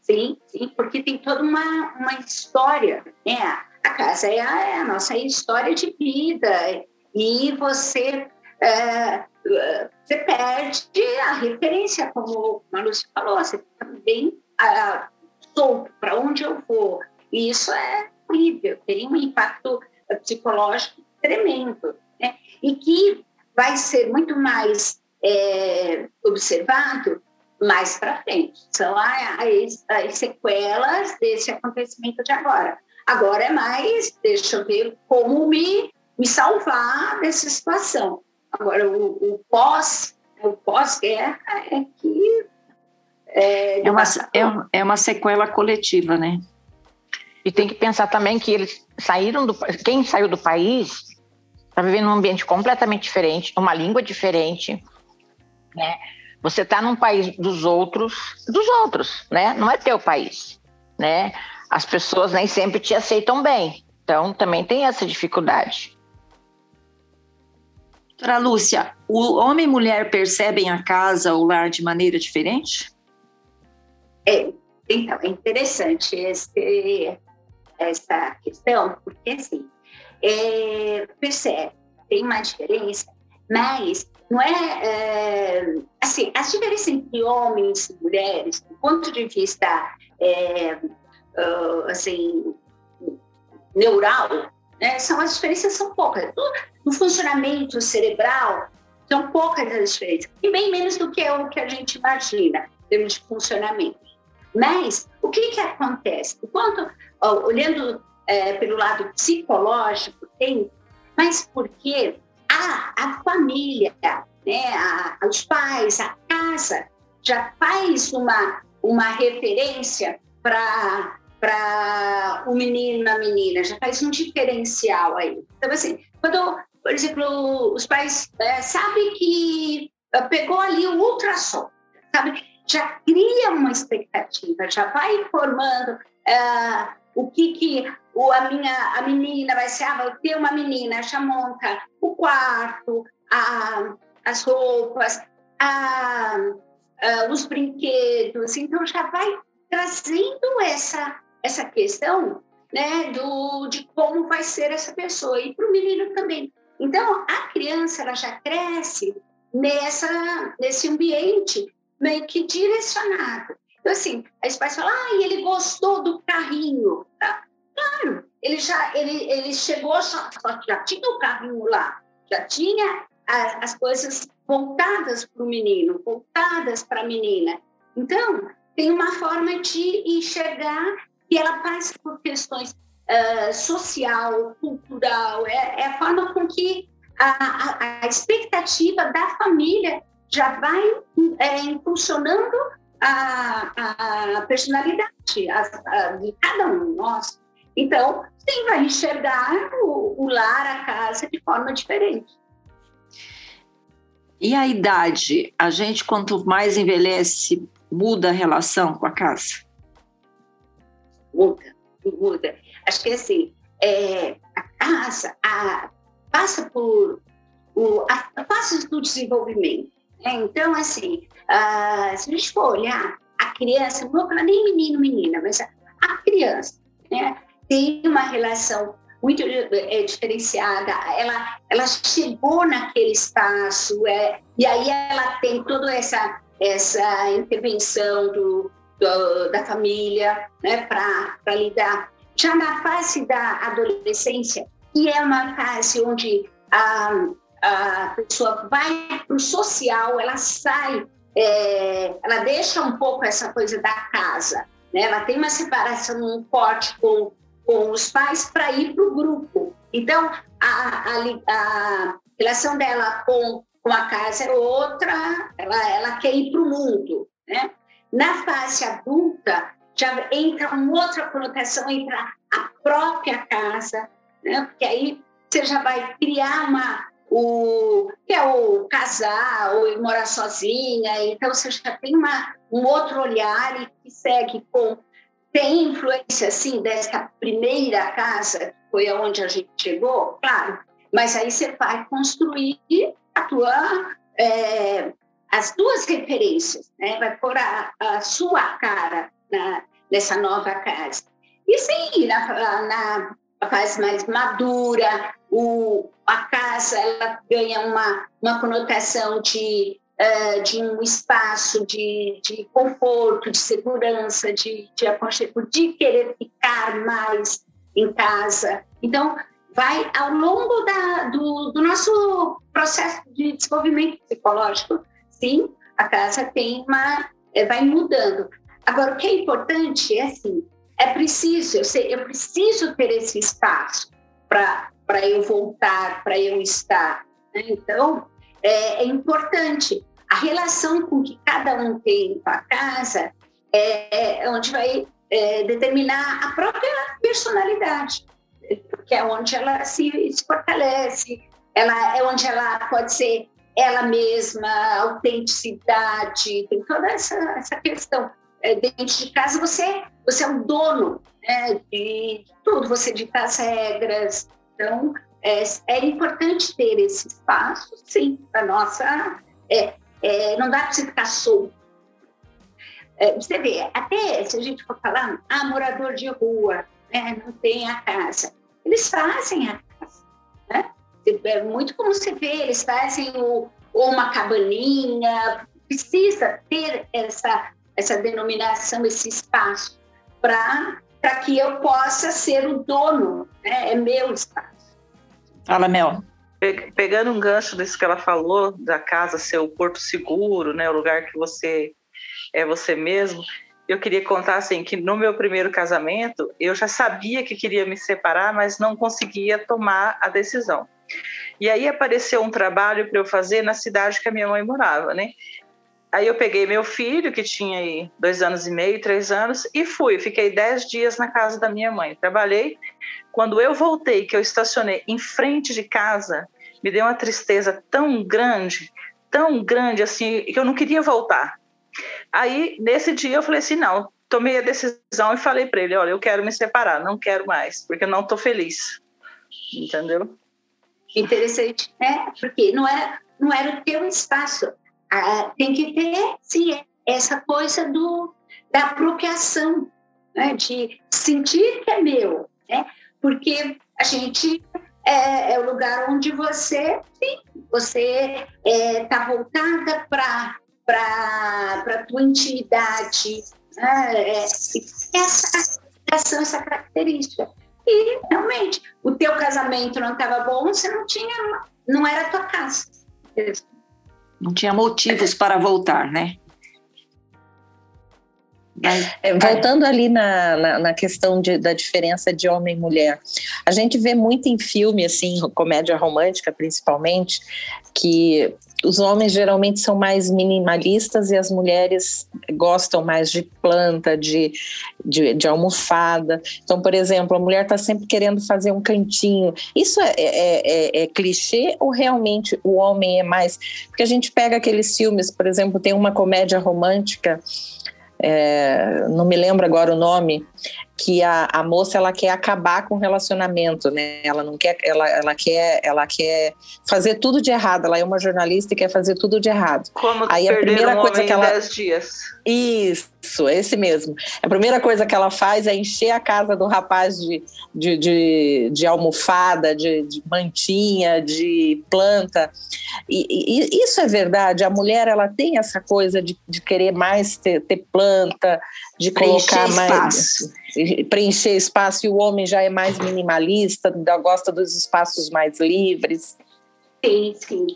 Sim, sim, porque tem toda uma, uma história, né? A casa é a, é a nossa história de vida e você é, você perde a referência, como a Lúcia falou, você fica bem ah, solto para onde eu vou. E isso é horrível, tem um impacto psicológico tremendo, né? e que vai ser muito mais é, observado mais para frente. São as, as sequelas desse acontecimento de agora. Agora é mais, deixa eu ver como me, me salvar dessa situação. Agora, o, o pós, o pós-guerra é que É, é, uma, é, é uma sequela coletiva, né? E tem que pensar também que eles saíram do. Quem saiu do país está vivendo num ambiente completamente diferente, uma língua diferente, né? Você está num país dos outros, dos outros, né? Não é teu país, né? As pessoas nem sempre te aceitam bem, então também tem essa dificuldade. Doutora Lúcia, o homem e mulher percebem a casa, o lar de maneira diferente? É, então, é interessante esse, essa questão, porque assim, é, percebe, tem uma diferença, mas não é, é, assim, as diferenças entre homens e mulheres, do ponto de vista é, uh, assim neural, né, são as diferenças são poucas. No, funcionamento cerebral são poucas as diferenças e bem menos do que é o que a gente imagina em termos de funcionamento. Mas o que que acontece? Enquanto olhando é, pelo lado psicológico tem, mas porque a, a família, né, a, os pais, a casa, já faz uma, uma referência para para o menino, a menina, já faz um diferencial aí. Então, assim, quando, por exemplo, os pais é, sabem que é, pegou ali o ultrassom, sabe? Já cria uma expectativa, já vai formando uh, o que que o, a minha a menina vai ser, ah, vai ter uma menina, já monta o quarto, a, as roupas, a, a, os brinquedos, então já vai trazendo essa essa questão né, do, de como vai ser essa pessoa e para o menino também. Então a criança ela já cresce nessa nesse ambiente meio que direcionado. Então assim, aí os pais falam, ah, ele gostou do carrinho, tá? Claro, ele já ele, ele chegou, só, só já tinha o carrinho lá, já tinha a, as coisas voltadas para o menino, voltadas para a menina. Então, tem uma forma de enxergar que ela passa por questões uh, social, cultural, é, é, a forma com que a, a, a expectativa da família já vai é, impulsionando a, a personalidade a, de cada um de nós. Então, sim, vai enxergar o, o lar, a casa de forma diferente. E a idade? A gente, quanto mais envelhece, muda a relação com a casa? Muda, muda. Acho que assim, é, a casa a, passa por o, a, fases do desenvolvimento. Né? Então, assim, a, se a gente for olhar, a criança, não vou falar nem menino, menina, mas a, a criança, né? tem uma relação muito é, diferenciada. Ela, ela chegou naquele espaço é, e aí ela tem toda essa essa intervenção do, do da família, né, para lidar. Já na fase da adolescência, que é uma fase onde a, a pessoa vai para o social, ela sai, é, ela deixa um pouco essa coisa da casa, né? Ela tem uma separação, corte com com os pais para ir para o grupo. Então, a, a, a, relação dela com, com a casa é outra, ela, ela quer ir para o mundo. Né? Na fase adulta, já entra uma outra conotação, entra a própria casa, né? porque aí você já vai criar uma, o que é o casar ou morar sozinha, então você já tem uma, um outro olhar e que segue com tem influência, sim, dessa primeira casa, que foi aonde a gente chegou? Claro, mas aí você vai construir a tua, é, as duas referências, né? vai pôr a, a sua cara na, nessa nova casa. E sim, na, na fase mais madura, o, a casa ela ganha uma, uma conotação de uh, de um espaço de, de conforto, de segurança, de, de aconchego, de querer ficar mais em casa. Então, vai ao longo da, do, do nosso processo de desenvolvimento psicológico, sim, a casa tem uma, é, vai mudando. Agora, o que é importante é assim, é preciso, eu, sei, eu preciso ter esse espaço para eu voltar, para eu estar. Né? Então, é, é, importante a relação com que cada um tem com a casa é, é onde vai é, determinar a própria personalidade, que é onde ela se, se fortalece, ela é onde ela pode ser ela mesma, autenticidade, tem toda essa, essa questão. É, dentro de casa você, você é o dono né, de tudo, você dita as regras. Então, é, é importante ter esse espaço, sim, para nossa. É, é, não dá para você ficar solto. É, você vê, até se a gente for falar, ah, morador de rua, né, não tem a casa. Eles fazem a casa. Né? É muito como você vê, eles fazem o, ou uma cabaninha, precisa ter essa, essa denominação, esse espaço, para que eu possa ser o dono, né? é meu espaço. Fala, Mel. Pegando um gancho disso que ela falou, da casa ser o porto seguro, né, o lugar que você é você mesmo, eu queria contar assim que no meu primeiro casamento eu já sabia que queria me separar, mas não conseguia tomar a decisão. E aí apareceu um trabalho para eu fazer na cidade que a minha mãe morava, né? Aí eu peguei meu filho, que tinha aí dois anos e meio, três anos, e fui. Fiquei dez dias na casa da minha mãe. Trabalhei. Quando eu voltei, que eu estacionei em frente de casa, me deu uma tristeza tão grande, tão grande assim, que eu não queria voltar. Aí, nesse dia, eu falei assim: não, tomei a decisão e falei para ele: olha, eu quero me separar, não quero mais, porque eu não estou feliz. Entendeu? Interessante, né? Porque não era, não era o teu espaço. Ah, tem que ter, sim, essa coisa do, da apropriação, né? de sentir que é meu, né? Porque a gente é, é o lugar onde você, sim, você está é, tá voltada para a tua intimidade, né? é, essa, essa, essa característica. E realmente, o teu casamento não estava bom, você não tinha, não era a tua casa. Não tinha motivos para voltar, né? É, voltando ali na, na, na questão de, da diferença de homem e mulher, a gente vê muito em filme, assim, comédia romântica principalmente, que os homens geralmente são mais minimalistas e as mulheres gostam mais de planta, de, de, de almofada. Então, por exemplo, a mulher está sempre querendo fazer um cantinho. Isso é, é, é, é, clichê ou realmente o homem é mais. Porque a gente pega aqueles filmes, por exemplo, tem uma comédia romântica é, não me lembro agora o nome, que a, a moça ela quer acabar com o relacionamento, né? Ela não quer, ela, ela quer, ela quer fazer tudo de errado. Ela é uma jornalista e quer fazer tudo de errado. Como Aí a primeira um coisa que ela dias. Isso, esse mesmo. A primeira coisa que ela faz é encher a casa do rapaz de, de, de, de almofada, de, de, mantinha, de planta. E, e, isso é verdade. A mulher ela tem essa coisa de, de querer mais ter, ter planta, de preencher colocar espaço. Preencher espaço e o homem já é mais minimalista, gosta dos espaços mais livres. Sim, sim.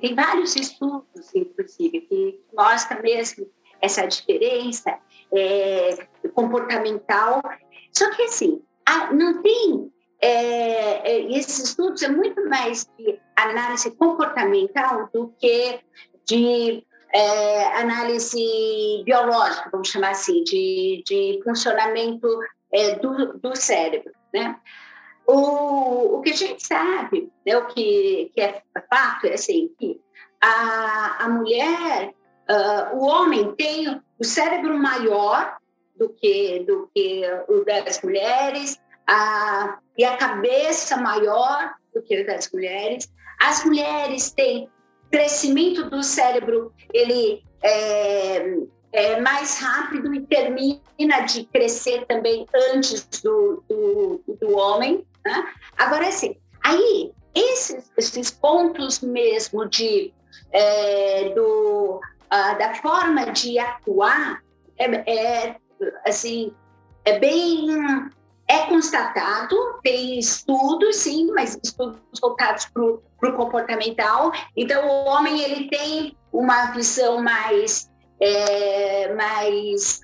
Tem vários estudos, inclusive, que mostram mesmo essa diferença é, comportamental. Só que, assim, não tem. É, é, esses estudos é muito mais de análise comportamental do que de é, análise biológica, vamos chamar assim, de, de funcionamento é, do, do cérebro. Né? O, o que a gente sabe, né, o que, que é fato, é assim, que a, a mulher, uh, o homem tem o cérebro maior do que, do que o das mulheres, a, e a cabeça maior do que o das mulheres. As mulheres têm crescimento do cérebro ele é, é, mais rápido e termina de crescer também antes do, do, do homem. Né? Agora, assim, aí esses, esses pontos mesmo de, é, do, da forma de atuar é, é, assim, é bem é constatado, tem estudos, sim, mas estudos voltados para o comportamental. Então, o homem ele tem uma visão mais, é, mais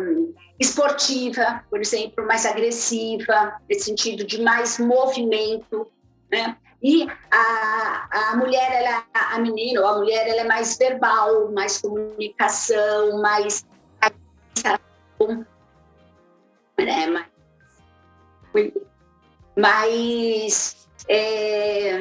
um, esportiva, por exemplo, mais agressiva, no sentido de mais movimento. Né? E a, a mulher, ela, a menina ou a mulher, ela é mais verbal, mais comunicação, mais né, mais, mais é,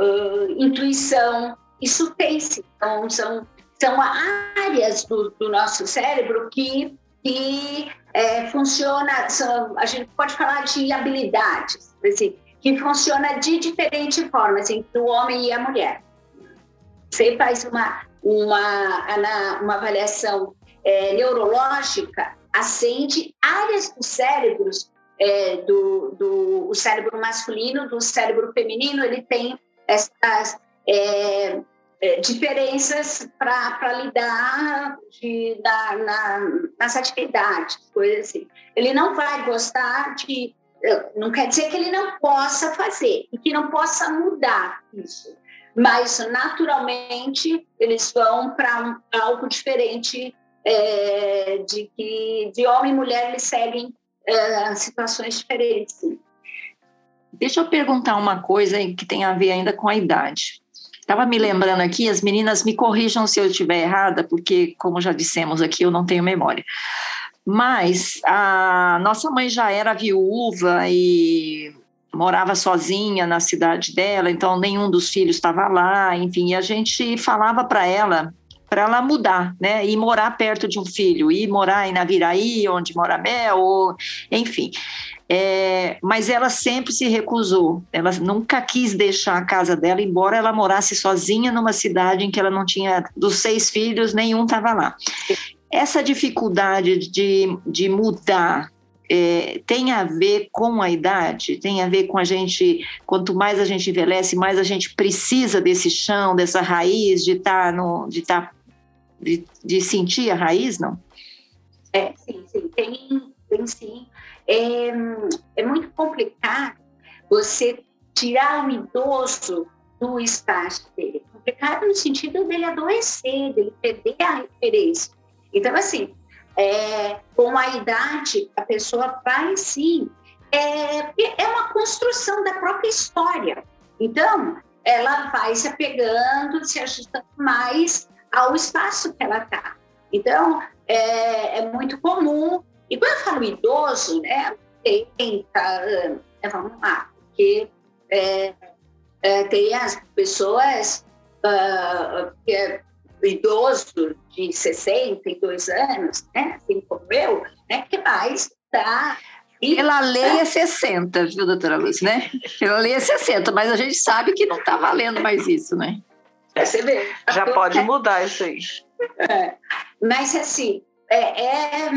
uh, intuição. Isso tem-se. Então, são, são áreas do, do nosso cérebro que, que é, funciona, são, a gente pode falar de habilidades, assim, que funciona de diferente forma, assim, entre o homem e a mulher. Você faz uma, uma, uma avaliação é, neurológica, acende áreas dos cérebros, é, do, do o cérebro masculino, do cérebro feminino, ele tem essas é, é, diferenças para lidar de, da, na, nas atividades, coisas assim. Ele não vai gostar de. Não quer dizer que ele não possa fazer e que não possa mudar isso, mas naturalmente eles vão para algo diferente é, de que de homem e mulher eles seguem é, situações diferentes. Deixa eu perguntar uma coisa que tem a ver ainda com a idade. Estava me lembrando aqui, as meninas me corrijam se eu estiver errada, porque, como já dissemos aqui, eu não tenho memória. Mas a nossa mãe já era viúva e morava sozinha na cidade dela, então nenhum dos filhos estava lá, enfim, a gente falava para ela para ela mudar, né, e morar perto de um filho, e morar em Naviraí, onde mora Mel, ou, enfim. É, mas ela sempre se recusou, ela nunca quis deixar a casa dela, embora ela morasse sozinha numa cidade em que ela não tinha, dos seis filhos, nenhum estava lá. Essa dificuldade de, de mudar é, tem a ver com a idade, tem a ver com a gente, quanto mais a gente envelhece, mais a gente precisa desse chão, dessa raiz, de estar tá de, tá, de, de sentir a raiz, não? É, sim, sim, tem, tem sim é, é muito complicado você tirar o idoso do espaço dele. Complicado no sentido dele adoecer, dele perder a referência. Então, assim, é, com a idade, a pessoa vai sim. É, é uma construção da própria história. Então, ela vai se apegando, se ajustando mais ao espaço que ela está. Então, é, é muito comum e quando eu falo idoso, né, 80 anos, né, vamos lá, porque é, é, tem as pessoas uh, que é idoso de 62 anos, né, assim como eu, né, que mais está pela lei é 60, viu, doutora Lúcia, né? Pela lei é 60, mas a gente sabe que não está valendo mais isso, né? É, você vê. Já pode mudar isso aí. É. Mas, assim, é, é,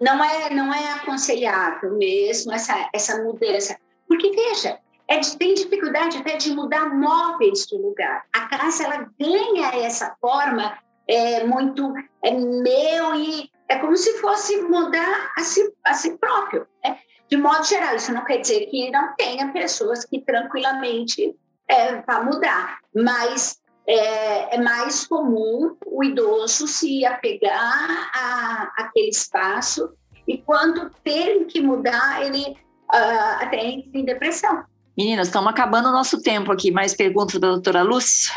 não é, não é aconselhável mesmo essa, essa mudança. Porque, veja, é, tem dificuldade até de mudar móveis de lugar. A casa ela ganha essa forma é, muito é meu e é como se fosse mudar a si, a si próprio. Né? De modo geral, isso não quer dizer que não tenha pessoas que tranquilamente é, vá mudar, mas é, é, mais comum o idoso se apegar a, aquele espaço e quando tem que mudar, ele uh, até entra em depressão. Meninas, estamos acabando o nosso tempo aqui. Mais perguntas da doutora Lúcia?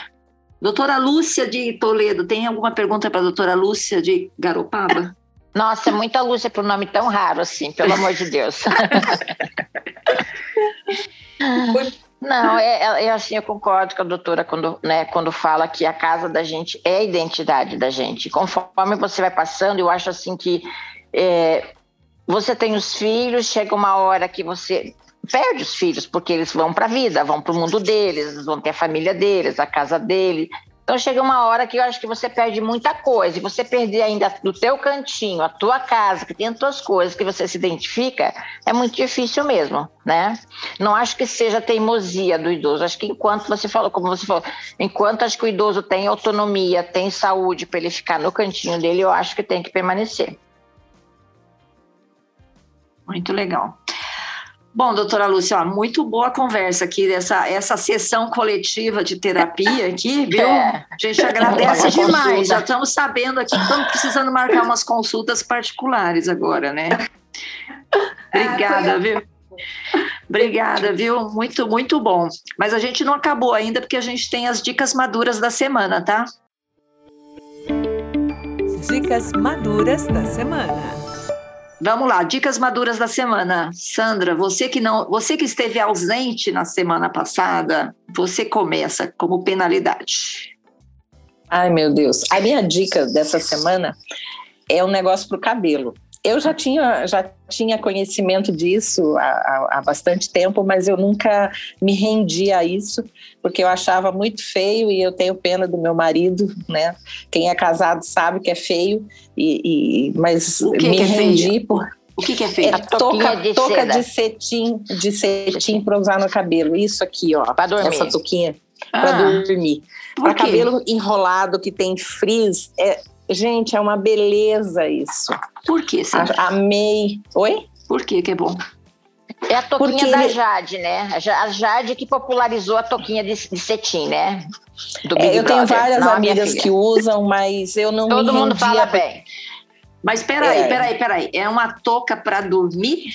Doutora Lúcia de Toledo, tem alguma pergunta para a doutora Lúcia de Garopaba? Nossa, muita Lúcia para um nome tão raro assim, pelo amor de Deus. Não, é, é, é, assim, eu concordo com a doutora quando, né, quando fala que a casa da gente é a identidade da gente. Conforme você vai passando, eu acho assim que é, você tem os filhos, chega uma hora que você perde os filhos, porque eles vão para a vida, vão para o mundo deles, vão ter a família deles, a casa dele. Então chega uma hora que eu acho que você perde muita coisa, e você perder ainda do teu cantinho, a tua casa, que tem as tuas coisas, que você se identifica, é muito difícil mesmo, né? Não acho que seja teimosia do idoso, acho que enquanto você falou, como você falou, enquanto acho que o idoso tem autonomia, tem saúde para ele ficar no cantinho dele, eu acho que tem que permanecer. Muito legal. Bom, doutora Lúcia, ó, muito boa conversa aqui, dessa essa sessão coletiva de terapia aqui, viu? É. A gente agradece demais. Já estamos sabendo aqui que estamos precisando marcar umas consultas particulares agora, né? Obrigada, ah, viu? Obrigada, viu? Muito, muito bom. Mas a gente não acabou ainda porque a gente tem as dicas maduras da semana, tá? Dicas maduras da semana. Vamos lá, dicas maduras da semana. Sandra, você que não, você que esteve ausente na semana passada, você começa como penalidade. Ai, meu Deus. A minha dica dessa semana é um negócio para o cabelo. Eu já tinha, já tinha conhecimento disso há, há, bastante tempo, mas eu nunca me rendi a isso, porque eu achava muito feio e eu tenho pena do meu marido, né? Quem é casado sabe que é feio, e, e mas me que é rendi feio? por. O que, que é feio? É toca, de, toca de cetim, de cetim para usar no cabelo. Isso aqui, ó. Para dormir. Essa touquinha Ah, para dormir. Para cabelo enrolado que tem frizz, é, gente, é uma beleza isso. Por que, Sandra? A- Amei. Oi? Por que que é bom? É a toquinha Porque da Jade, né? A Ja- a Jade que popularizou a toquinha de, de cetim, né? Do É, eu tenho várias não amigas que usam, mas eu não Todo me mundo fala bem. Mas peraí, É. peraí, peraí. É uma touca para dormir?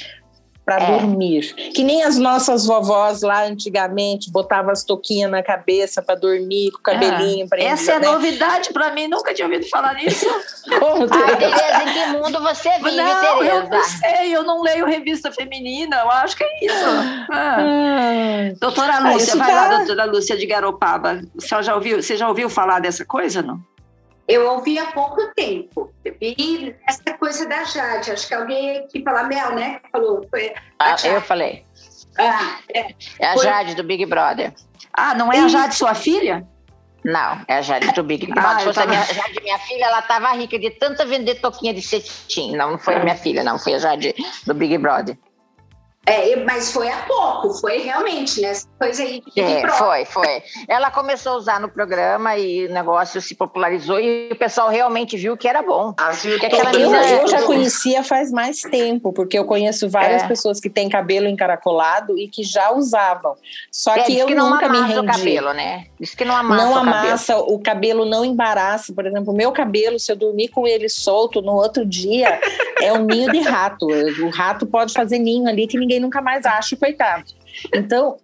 Para É. dormir. Que nem as nossas vovós lá antigamente botavam as touquinhas na cabeça para dormir, com o cabelinho prendido, Ah, Essa é né? novidade para mim, nunca tinha ouvido falar nisso. Como Ah, Tereza? Tereza, em que mundo você vive, não, eu não Tereza? sei, eu não leio revista feminina, eu acho que é isso. Ah. Ah, Doutora Ah, Lúcia, isso vai tá- lá, doutora Lúcia de Garopaba. Você já ouviu, você já ouviu falar dessa coisa, não? Eu ouvi há pouco tempo. E essa coisa da Jade, acho que alguém aqui falou, Mel, né? que Falou. Foi, Ah, eu falei. ah, é. É a Foi- Jade do Big Brother. Ah, não é a Jade sua filha? Não, é a Jade do Big Brother. Ah, Se eu fosse a tava- minha, Jade, minha filha, ela tava rica de tanta vender toquinha de cetim. Não, não foi a minha filha, não. Foi a Jade do Big Brother. É, mas foi há pouco, foi realmente, né? Essa coisa aí de É, foi, foi. Ela começou a usar no programa e o negócio se popularizou e o pessoal realmente viu que era bom. Que aquela Eu, menina- eu já conhecia faz mais tempo, porque eu conheço várias É. pessoas que têm cabelo encaracolado e que já usavam. Só É, que eu que não nunca me amassa rendi. o cabelo, né? Diz que não amassa não o cabelo. amassa, o cabelo não embaraça. Por exemplo, o meu cabelo, se eu dormir com ele solto no outro dia, é um ninho de rato. O rato pode fazer ninho ali que ninguém nunca mais acha, coitado. Então,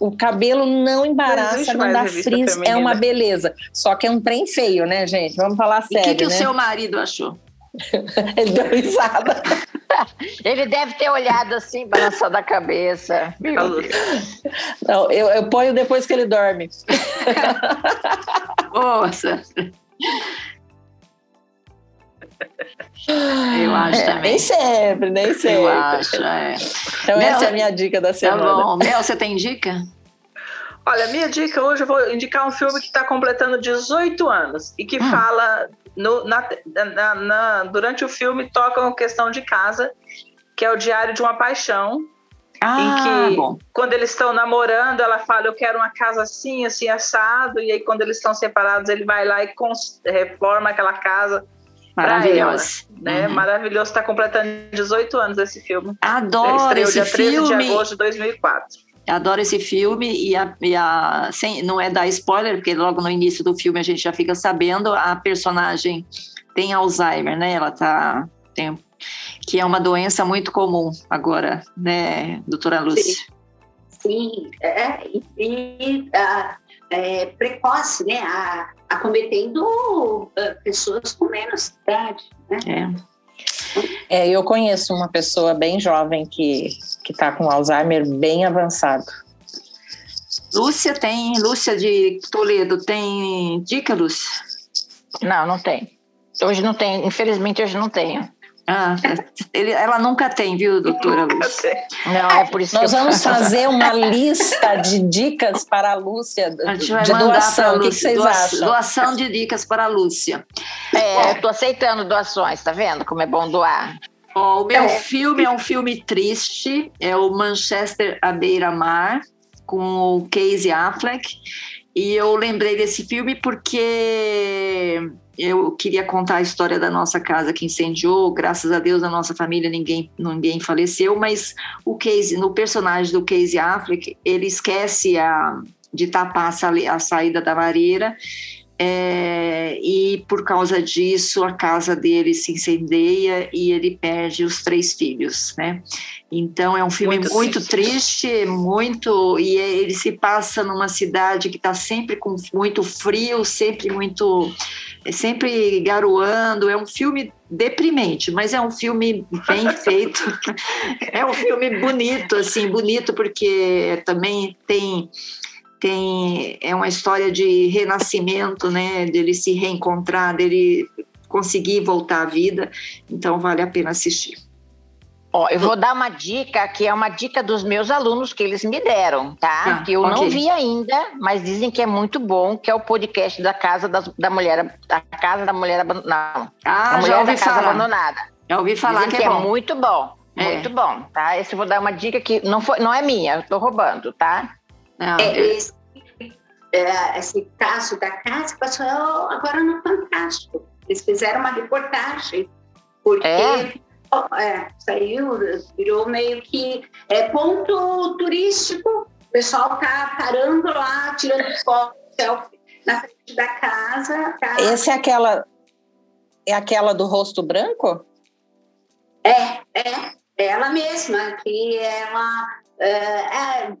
o cabelo não Não embaraça, não, mais dá frizz, é uma beleza. Só que é um trem feio, né, gente? Vamos falar E o sério, que, que o né? seu marido achou? Ele deu risada. Ele deve ter olhado assim, balançando a cabeça. Meu Deus. Não, eu, eu ponho depois que ele dorme. Nossa. Eu acho É, também. nem sempre, nem sempre. Eu acho, é. Então, Mel- essa é a minha dica da Tá semana. bom. Mel, você tem dica? Olha, minha dica hoje eu vou indicar um filme que está completando 18 anos e que Hum. fala no- na- na- na- durante o filme toca uma questão de casa, que é o Diário de uma Paixão. Ah, que- bom. Quando eles estão namorando, ela fala: Eu quero uma casa assim, assim, assado. E aí, quando eles estão separados, ele vai lá e reforma aquela casa. Maravilhosa. Né? Uhum. Maravilhoso, está completando 18 anos esse filme. Adoro esse dia 13 filme. de agosto de 2004. Adoro esse filme e, a, e a- sem, não é dar spoiler, porque logo no início do filme a gente já fica sabendo, a personagem tem Alzheimer, né? Ela tá tem, que é uma doença muito comum agora, né, doutora Lúcia? Sim, é, e, e, ah, é, precoce, né? A, acometendo ah, pessoas com menos idade. Né? É. É, eu conheço uma pessoa bem jovem que que está com Alzheimer bem avançado. Lúcia tem, Lúcia de Toledo tem dica, Lúcia? Não, não tem. Hoje não tem. Infelizmente, hoje não tenho. Ah, ele, ela nunca tem, viu, doutora Lúcia? Não, é por isso Nós que eu vamos fazer uma lista de dicas para a Lúcia A gente vai de mandar para doação. O que, Lúcia. vocês Doa- acham? Doação de dicas para a Lúcia. É, eu tô aceitando doações, tá vendo? Como é bom doar. Ó, o meu É. filme é um filme triste, é o Manchester à beira-mar, com o Casey Affleck. E eu lembrei desse filme porque eu queria contar a história da nossa casa que incendiou. Graças a Deus, na nossa família ninguém, ninguém faleceu, mas o Casey, no personagem do Casey Affleck, ele esquece a, de tapar a, saída da lareira é, e por causa disso a casa dele se incendeia e ele perde os três filhos, né? Então é um filme muito, muito triste, muito e ele se passa numa cidade que está sempre com muito frio, sempre muito, sempre garoando. É um filme deprimente, mas é um filme bem feito. é um filme bonito, assim, bonito porque também tem tem é uma história de renascimento, né? Dele se reencontrar, dele conseguir voltar à vida. Então vale a pena assistir. Ó, eu vou dar uma dica que é uma dica dos meus alunos que eles me deram, tá? Ah, que eu okay. não vi ainda, mas dizem que é muito bom, que é o podcast da casa da, da mulher, da casa da mulher abandonada. Ah, da mulher da casa falar. abandonada. Já ouvi falar dizem que, é, é bom. é muito bom, é. muito bom, tá? Esse eu vou dar uma dica que não foi, não é minha, eu tô roubando, tá? Não, é, esse, é, esse caso da casa passou agora no Fantástico. Eles fizeram uma reportagem, porque é? É, saiu, virou meio que é, ponto turístico. O pessoal tá parando lá, tirando foto, selfie na frente da casa. Tá? Essa é aquela, é aquela do rosto branco? É, é, ela mesma, que ela é, é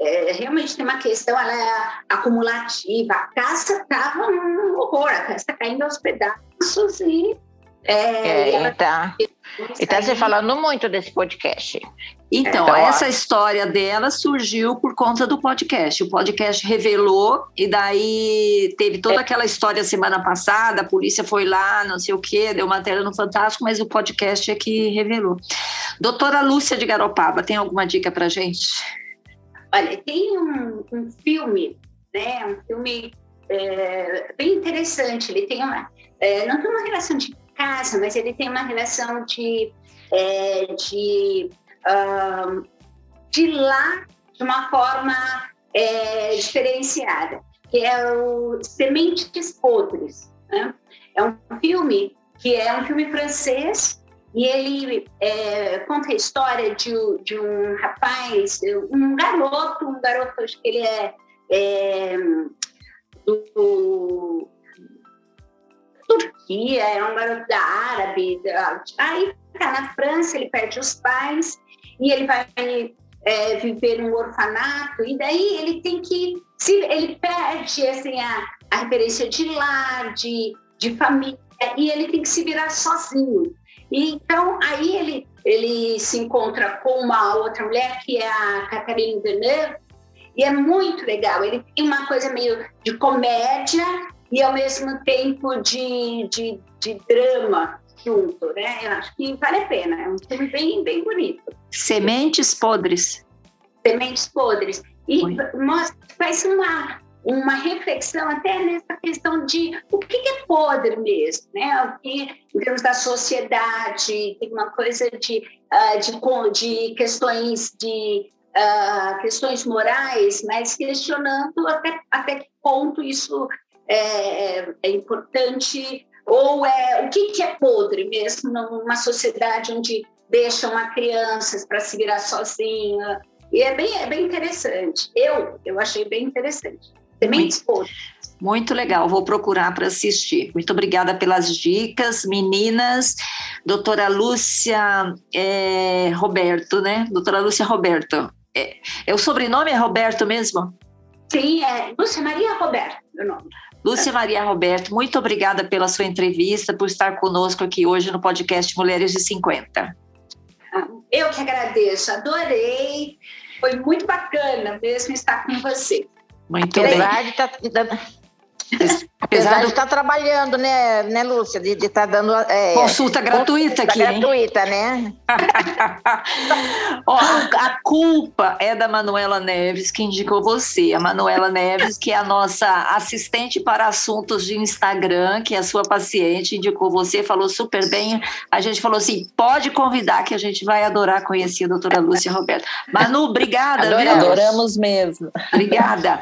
é, realmente tem uma questão, ela é acumulativa. A casa estava um horror, a casa está caindo aos pedaços e. É, é, ela... tá. E tá se falando muito desse podcast. Então, então essa ó. história dela surgiu por conta do podcast. O podcast revelou, e daí teve toda é. aquela história semana passada, a polícia foi lá, não sei o quê, deu matéria no Fantástico, mas o podcast é que revelou. Doutora Lúcia de Garopaba, tem alguma dica pra gente? Olha, tem um, um filme, né? Um filme é, bem interessante. Ele tem uma, é, não tem uma relação de mas ele tem uma relação de é, de um, de lá de uma forma é, diferenciada, que é o Sementes Podres. Né? É um filme que é um filme francês e ele é, conta a história de, de, um rapaz, um garoto, um garoto, acho que ele é, é do, Turquia, é um garoto da árabe. Aí tá na França, ele perde os pais e ele vai é, viver num orfanato, e daí ele tem que. Se, ele perde assim, a, a referência de lar, de, de família, e ele tem que se virar sozinho. E, então, aí ele, ele se encontra com uma outra mulher, que é a Catherine Deneuve, e é muito legal. Ele tem uma coisa meio de comédia e, ao mesmo tempo, de, de, de drama junto, né? Eu acho que vale a pena. É um filme bem, bem bonito. Sementes Podres. Sementes Podres. E mostra, faz uma, uma reflexão até nessa questão de o que é podre mesmo, né? O que, em termos da sociedade, tem uma coisa de, uh, de, de, questões de uh, questões morais, mas questionando até, até que ponto isso é, é importante ou é o que, que é podre mesmo numa sociedade onde deixam a crianças para se virar sozinha e é bem, é bem interessante. Eu, eu achei bem interessante. Sementes muito legal, vou procurar para assistir. Muito obrigada pelas dicas, meninas. Doutora Lúcia é, Roberto, né? Doutora Lúcia Roberto. É, é, o sobrenome é Roberto mesmo? Sim, é Lúcia Maria Roberto, meu nome. Lúcia Maria Roberto, muito obrigada pela sua entrevista, por estar conosco aqui hoje no podcast Mulheres de 50. Ah, eu que agradeço, adorei. Foi muito bacana mesmo estar com você. Muito bem. Tá, Apesar de estar trabalhando, né, né, Lúcia? De estar tá dando. É, consulta gratuita consulta aqui. Gratuita, hein? né? Ó, a culpa é da Manuela Neves, que indicou você. A Manuela Neves, que é a nossa assistente para assuntos de Instagram, que é a sua paciente, indicou você, falou super bem. A gente falou assim: pode convidar, que a gente vai adorar conhecer a doutora Lúcia Roberto. Manu, obrigada. Adoramos, adoramos mesmo. Obrigada.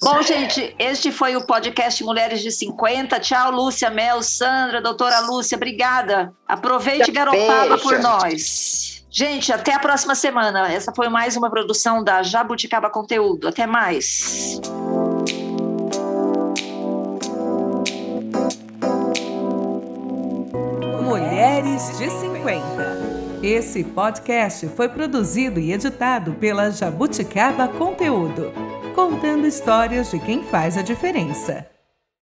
Bom, gente, este foi o podcast Mulheres de 50. Tchau, Lúcia, Mel, Sandra, doutora Lúcia, obrigada. Aproveite Garopaba por nós. Gente, até a próxima semana. Essa foi mais uma produção da Jabuticaba Conteúdo. Até mais. Mulheres de 50. Esse podcast foi produzido e editado pela Jabuticaba Conteúdo contando histórias de quem faz a diferença.